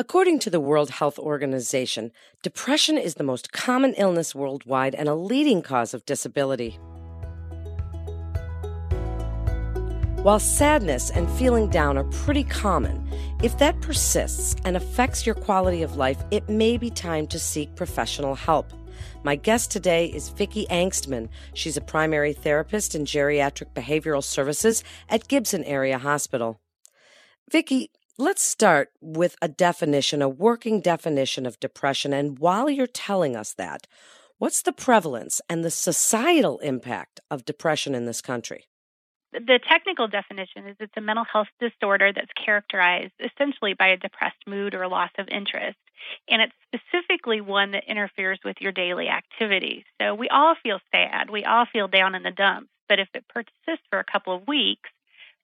According to the World Health Organization, depression is the most common illness worldwide and a leading cause of disability. While sadness and feeling down are pretty common, if that persists and affects your quality of life, it may be time to seek professional help. My guest today is Vicki Angstman. She's a primary therapist in geriatric behavioral services at Gibson Area Hospital. Vicki, Let's start with a definition, a working definition of depression. And while you're telling us that, what's the prevalence and the societal impact of depression in this country? The technical definition is it's a mental health disorder that's characterized essentially by a depressed mood or loss of interest. And it's specifically one that interferes with your daily activities. So we all feel sad, we all feel down in the dumps. But if it persists for a couple of weeks,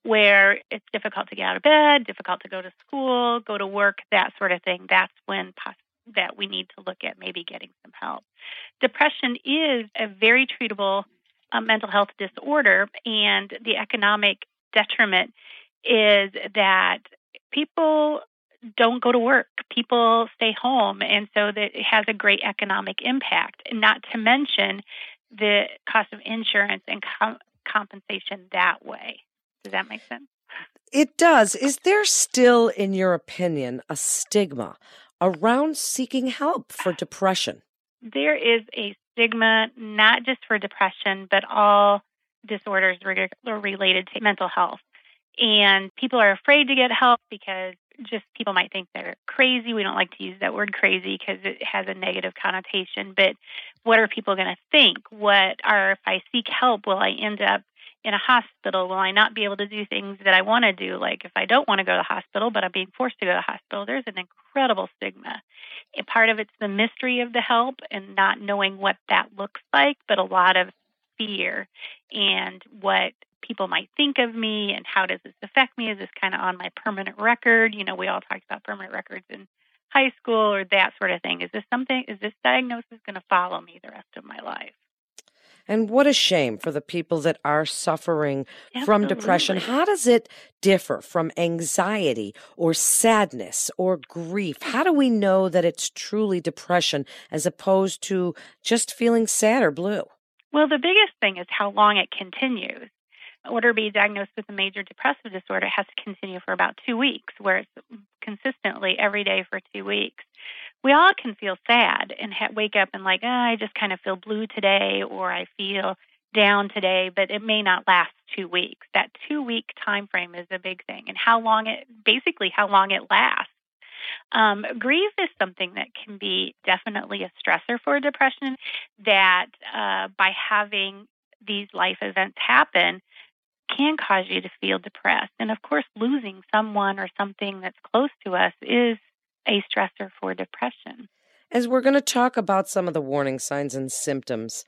where it's difficult to get out of bed, difficult to go to school, go to work, that sort of thing, that's when that we need to look at maybe getting some help. Depression is a very treatable uh, mental health disorder, and the economic detriment is that people don't go to work, people stay home, and so that it has a great economic impact. Not to mention the cost of insurance and com- compensation that way. Does that make sense? It does. Is there still, in your opinion, a stigma around seeking help for ah. depression? There is a stigma, not just for depression, but all disorders related to mental health. And people are afraid to get help because just people might think they're crazy. We don't like to use that word crazy because it has a negative connotation. But what are people going to think? What are, if I seek help, will I end up in a hospital, will I not be able to do things that I want to do? Like if I don't want to go to the hospital, but I'm being forced to go to the hospital, there's an incredible stigma. And part of it's the mystery of the help and not knowing what that looks like, but a lot of fear and what people might think of me and how does this affect me? Is this kind of on my permanent record? You know, we all talked about permanent records in high school or that sort of thing. Is this something, is this diagnosis going to follow me the rest of my life? And what a shame for the people that are suffering Absolutely. from depression. How does it differ from anxiety or sadness or grief? How do we know that it's truly depression as opposed to just feeling sad or blue? Well, the biggest thing is how long it continues. In order to be diagnosed with a major depressive disorder, it has to continue for about two weeks, where it's consistently every day for two weeks we all can feel sad and ha- wake up and like, oh, I just kind of feel blue today or I feel down today, but it may not last two weeks. That two week time frame is a big thing, and how long it basically how long it lasts. Um, grief is something that can be definitely a stressor for depression. That uh, by having these life events happen can cause you to feel depressed, and of course, losing someone or something that's close to us is a stressor for depression. As we're going to talk about some of the warning signs and symptoms,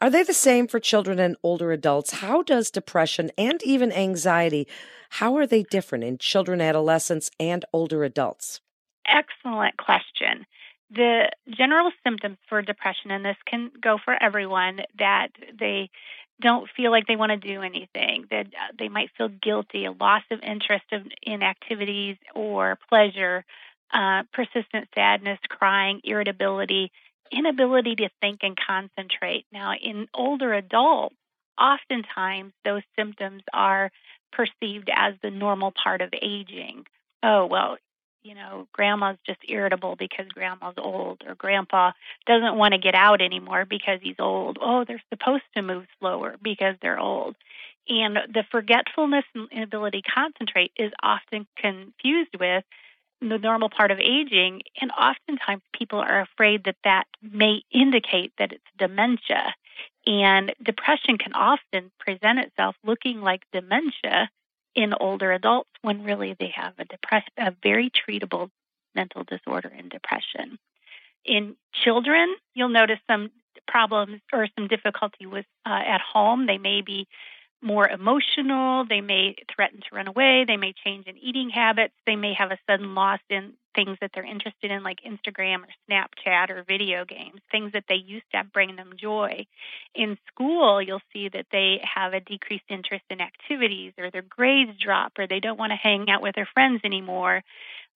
are they the same for children and older adults? How does depression and even anxiety, how are they different in children, adolescents, and older adults? Excellent question. The general symptoms for depression, and this can go for everyone, that they don't feel like they want to do anything, that uh, they might feel guilty, a loss of interest in activities or pleasure, uh, persistent sadness, crying, irritability, inability to think and concentrate. Now, in older adults, oftentimes those symptoms are perceived as the normal part of aging. Oh, well, you know, grandma's just irritable because grandma's old, or grandpa doesn't want to get out anymore because he's old. Oh, they're supposed to move slower because they're old. And the forgetfulness and inability to concentrate is often confused with the normal part of aging, and oftentimes people are afraid that that may indicate that it's dementia. And depression can often present itself looking like dementia in older adults when really they have a depress- a very treatable mental disorder and depression. In children, you'll notice some problems or some difficulty with uh, at home. They may be more emotional. They may threaten to run away. They may change in eating habits. They may have a sudden loss in things that they're interested in, like Instagram or Snapchat or video games, things that they used to bring them joy. In school, you'll see that they have a decreased interest in activities, or their grades drop, or they don't want to hang out with their friends anymore,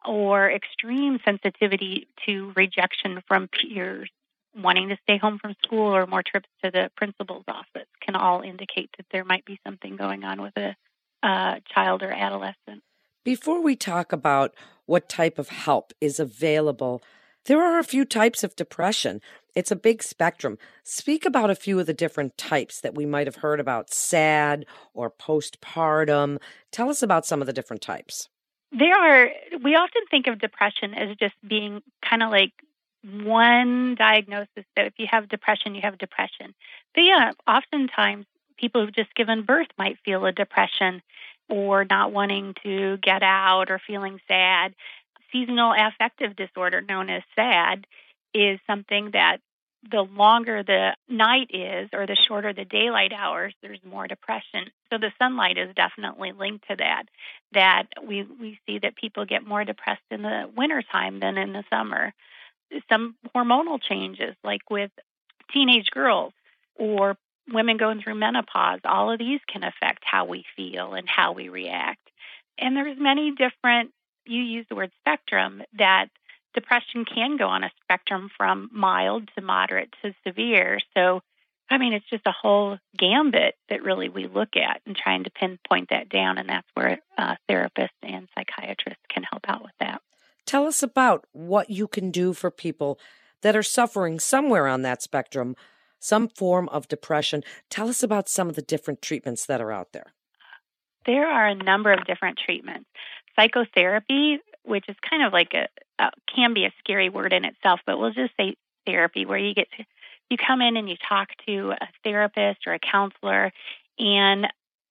or extreme sensitivity to rejection from peers wanting to stay home from school or more trips to the principal's office can all indicate that there might be something going on with a uh, child or adolescent. Before we talk about what type of help is available, there are a few types of depression. It's a big spectrum. Speak about a few of the different types that we might have heard about sad or postpartum. Tell us about some of the different types. There are, we often think of depression as just being kind of like one diagnosis that if you have depression, you have depression. But yeah, oftentimes people who've just given birth might feel a depression or not wanting to get out or feeling sad. Seasonal affective disorder, known as SAD, is something that the longer the night is or the shorter the daylight hours, there's more depression. So the sunlight is definitely linked to that. That we, we see that people get more depressed in the wintertime than in the summer some hormonal changes, like with teenage girls or women going through menopause. All of these can affect how we feel and how we react. And there's many different, you use the word spectrum, that depression can go on a spectrum from mild to moderate to severe. So, I mean, it's just a whole gambit that really we look at and trying to pinpoint that down. And that's where uh, therapists and psychiatrists can help out with that. Tell us about what you can do for people that are suffering somewhere on that spectrum, some form of depression. Tell us about some of the different treatments that are out there. There are a number of different treatments. Psychotherapy, which is kind of like a, a can be a scary word in itself, but we'll just say therapy, where you get to you come in and you talk to a therapist or a counselor, and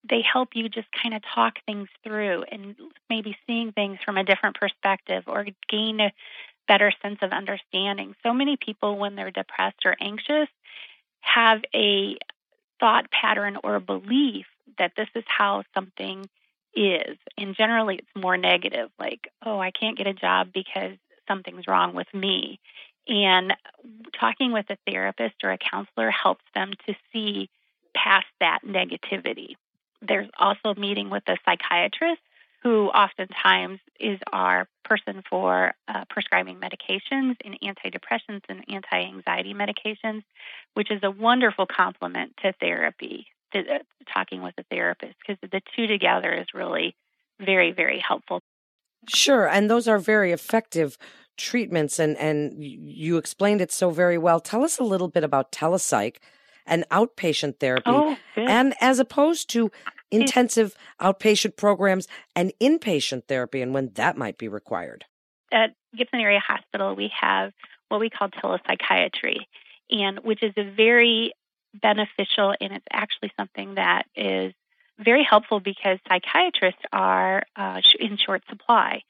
they help you just kind of talk things through and maybe seeing things from a different perspective or gain a better sense of understanding. So many people, when they're depressed or anxious, have a thought pattern or a belief that this is how something is. And generally, it's more negative, like, oh, I can't get a job because something's wrong with me. And talking with a therapist or a counselor helps them to see past that negativity. There's also meeting with a psychiatrist who oftentimes is our person for uh, prescribing medications and antidepressants and anti anxiety medications, which is a wonderful complement to therapy, to, uh, talking with a therapist, because the two together is really very, very helpful. Sure. And those are very effective treatments, and, and you explained it so very well. Tell us a little bit about telepsych and outpatient therapy. Oh, and as opposed to intensive outpatient programs and inpatient therapy and when that might be required. At Gibson Area Hospital, we have what we call telepsychiatry, and which is a very beneficial and it's actually something that is very helpful because psychiatrists are uh, in short supply.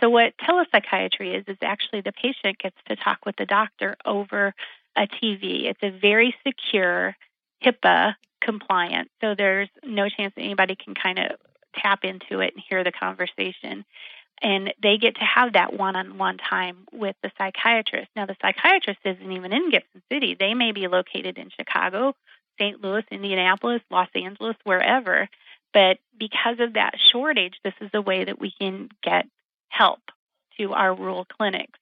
So, what telepsychiatry is, is actually the patient gets to talk with the doctor over a TV. It's a very secure, HIPAA compliant, so there's no chance that anybody can kind of tap into it and hear the conversation. And they get to have that one on one time with the psychiatrist. Now, the psychiatrist isn't even in Gibson City, they may be located in Chicago, St. Louis, Indianapolis, Los Angeles, wherever. But because of that shortage, this is a way that we can get help to our rural clinics.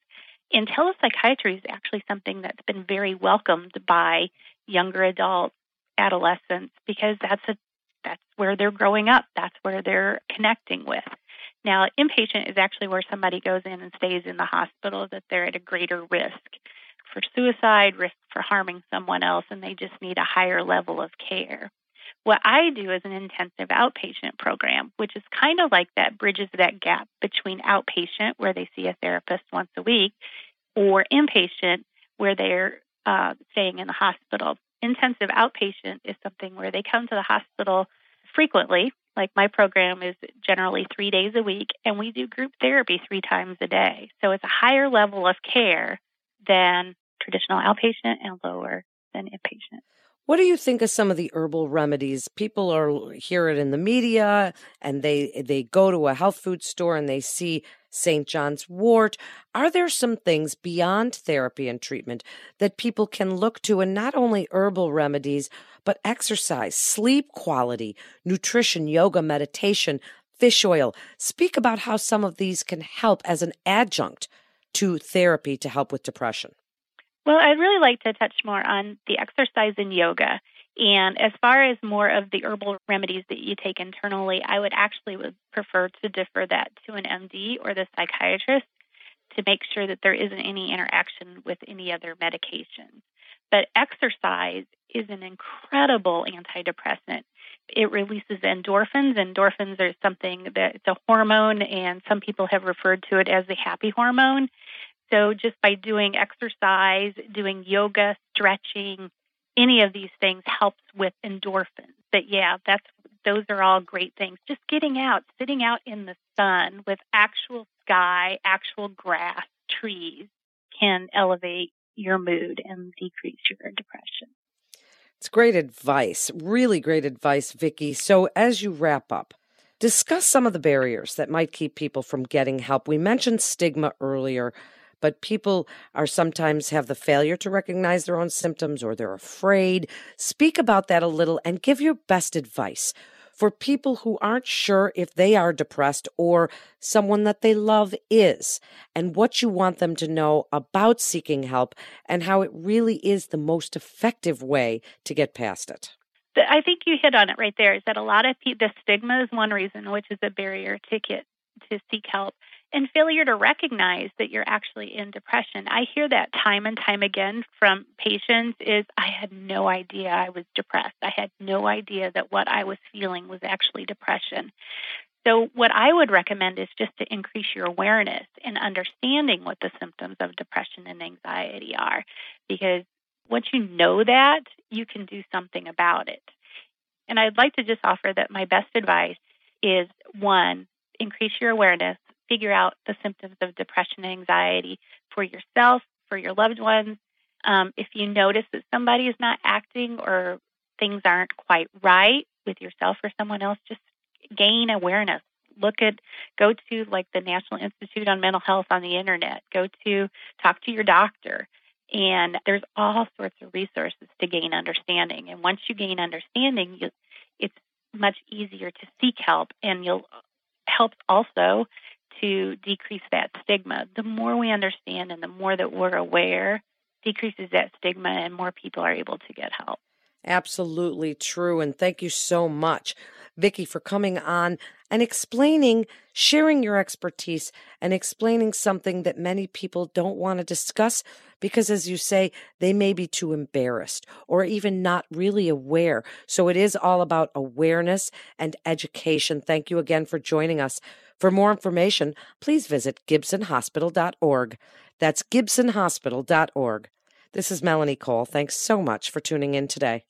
And telepsychiatry is actually something that's been very welcomed by younger adults, adolescents, because that's a that's where they're growing up. That's where they're connecting with. Now, inpatient is actually where somebody goes in and stays in the hospital that they're at a greater risk for suicide, risk for harming someone else, and they just need a higher level of care. What I do is an intensive outpatient program, which is kind of like that bridges that gap between outpatient, where they see a therapist once a week, or inpatient, where they're uh, staying in the hospital. Intensive outpatient is something where they come to the hospital frequently. Like my program is generally three days a week, and we do group therapy three times a day. So it's a higher level of care than traditional outpatient and lower than inpatient. What do you think of some of the herbal remedies? People are hear it in the media and they they go to a health food store and they see St. John's wort. Are there some things beyond therapy and treatment that people can look to and not only herbal remedies, but exercise, sleep quality, nutrition, yoga, meditation, fish oil? Speak about how some of these can help as an adjunct to therapy to help with depression. Well, I'd really like to touch more on the exercise and yoga. And as far as more of the herbal remedies that you take internally, I would actually would prefer to defer that to an MD or the psychiatrist to make sure that there isn't any interaction with any other medications. But exercise is an incredible antidepressant. It releases endorphins. Endorphins are something that it's a hormone, and some people have referred to it as the happy hormone. So just by doing exercise, doing yoga, stretching, any of these things helps with endorphins. But yeah, that's those are all great things. Just getting out, sitting out in the sun with actual sky, actual grass, trees can elevate your mood and decrease your depression. It's great advice, really great advice, Vicki. So as you wrap up, discuss some of the barriers that might keep people from getting help. We mentioned stigma earlier but people are sometimes have the failure to recognize their own symptoms or they're afraid. Speak about that a little and give your best advice for people who aren't sure if they are depressed or someone that they love is, and what you want them to know about seeking help and how it really is the most effective way to get past it. I think you hit on it right there. Is that a lot of the stigma is one reason, which is a barrier to get to seek help and failure to recognize that you're actually in depression. I hear that time and time again from patients is I had no idea I was depressed. I had no idea that what I was feeling was actually depression. So what I would recommend is just to increase your awareness and understanding what the symptoms of depression and anxiety are because once you know that, you can do something about it. And I'd like to just offer that my best advice is one, increase your awareness figure out the symptoms of depression and anxiety for yourself, for your loved ones. Um, if you notice that somebody is not acting or things aren't quite right with yourself or someone else, just gain awareness. Look at, go to like the National Institute on Mental Health on the internet, go to talk to your doctor. And there's all sorts of resources to gain understanding. And once you gain understanding, you, it's much easier to seek help and you'll help also to decrease that stigma. The more we understand and the more that we're aware, decreases that stigma and more people are able to get help. Absolutely true. And thank you so much, Vicki, for coming on and explaining, sharing your expertise and explaining something that many people don't want to discuss because, as you say, they may be too embarrassed or even not really aware. So it is all about awareness and education. Thank you again for joining us. For more information, please visit gibsonhospital.org. That's gibsonhospital.org. This is Melanie Cole. Thanks so much for tuning in today.